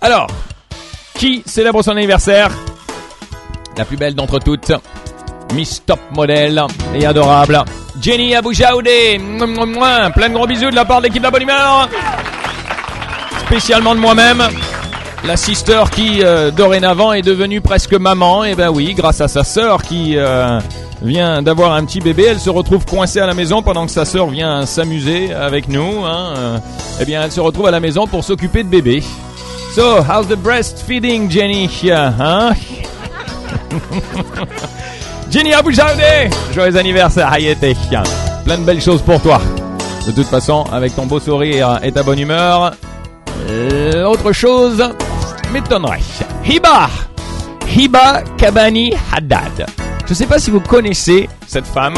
Alors, qui célèbre son anniversaire? La plus belle d'entre toutes, Miss Top Model et adorable, Jenny Aboujaoudé. Plein de gros bisous de la part de l'équipe de la bonne humeur. Spécialement de moi-même. La sister qui euh, dorénavant est devenue presque maman, et ben oui, grâce à sa sœur qui euh, vient d'avoir un petit bébé, elle se retrouve coincée à la maison pendant que sa sœur vient s'amuser avec nous. Hein, euh, eh bien, elle se retrouve à la maison pour s'occuper de bébé. So, how's the breastfeeding, Jenny? Hein? Jenny Aboujaoudé, joyeux anniversaire, Hayete. Plein de belles choses pour toi. De toute façon, avec ton beau sourire et ta bonne humeur, euh, autre chose m'étonnerait. Hiba Hiba Kabani Haddad. Je ne sais pas si vous connaissez cette femme.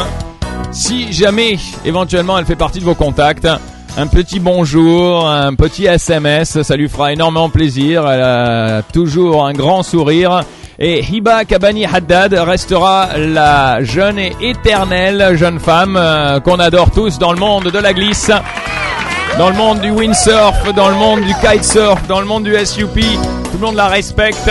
Si jamais, éventuellement, elle fait partie de vos contacts, un petit bonjour, un petit SMS, ça lui fera énormément plaisir. Elle a toujours un grand sourire. Et Hiba Kabani Haddad restera la jeune et éternelle jeune femme euh, qu'on adore tous dans le monde de la glisse, dans le monde du windsurf, dans le monde du kitesurf, dans le monde du SUP. Tout le monde la respecte.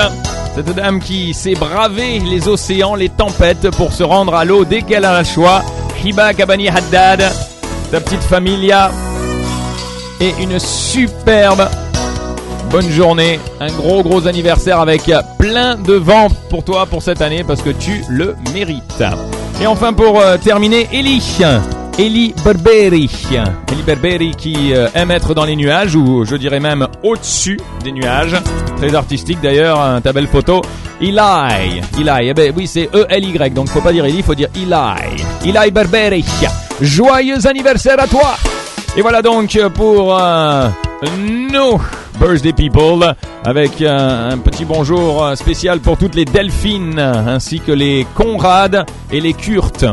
Cette dame qui sait braver les océans, les tempêtes pour se rendre à l'eau dès qu'elle a le choix. Hiba Kabani Haddad, ta petite familia et une superbe bonne journée, un gros gros anniversaire avec plein de vent pour toi pour cette année parce que tu le mérites. Et enfin pour euh, terminer, Ellie. Ellie Berberi. Ellie Berberi qui euh, aime être dans les nuages ou je dirais même au-dessus des nuages. Très artistique d'ailleurs, hein, ta belle photo. Eli. Eli. Eh ben oui, c'est E-L-Y. Donc faut pas dire Ellie, faut dire Eli. Eli Berberi. Joyeux anniversaire à toi. Et voilà donc pour euh, nous Birthday People avec un, un petit bonjour spécial pour toutes les delphines ainsi que les Conrad et les Kurt.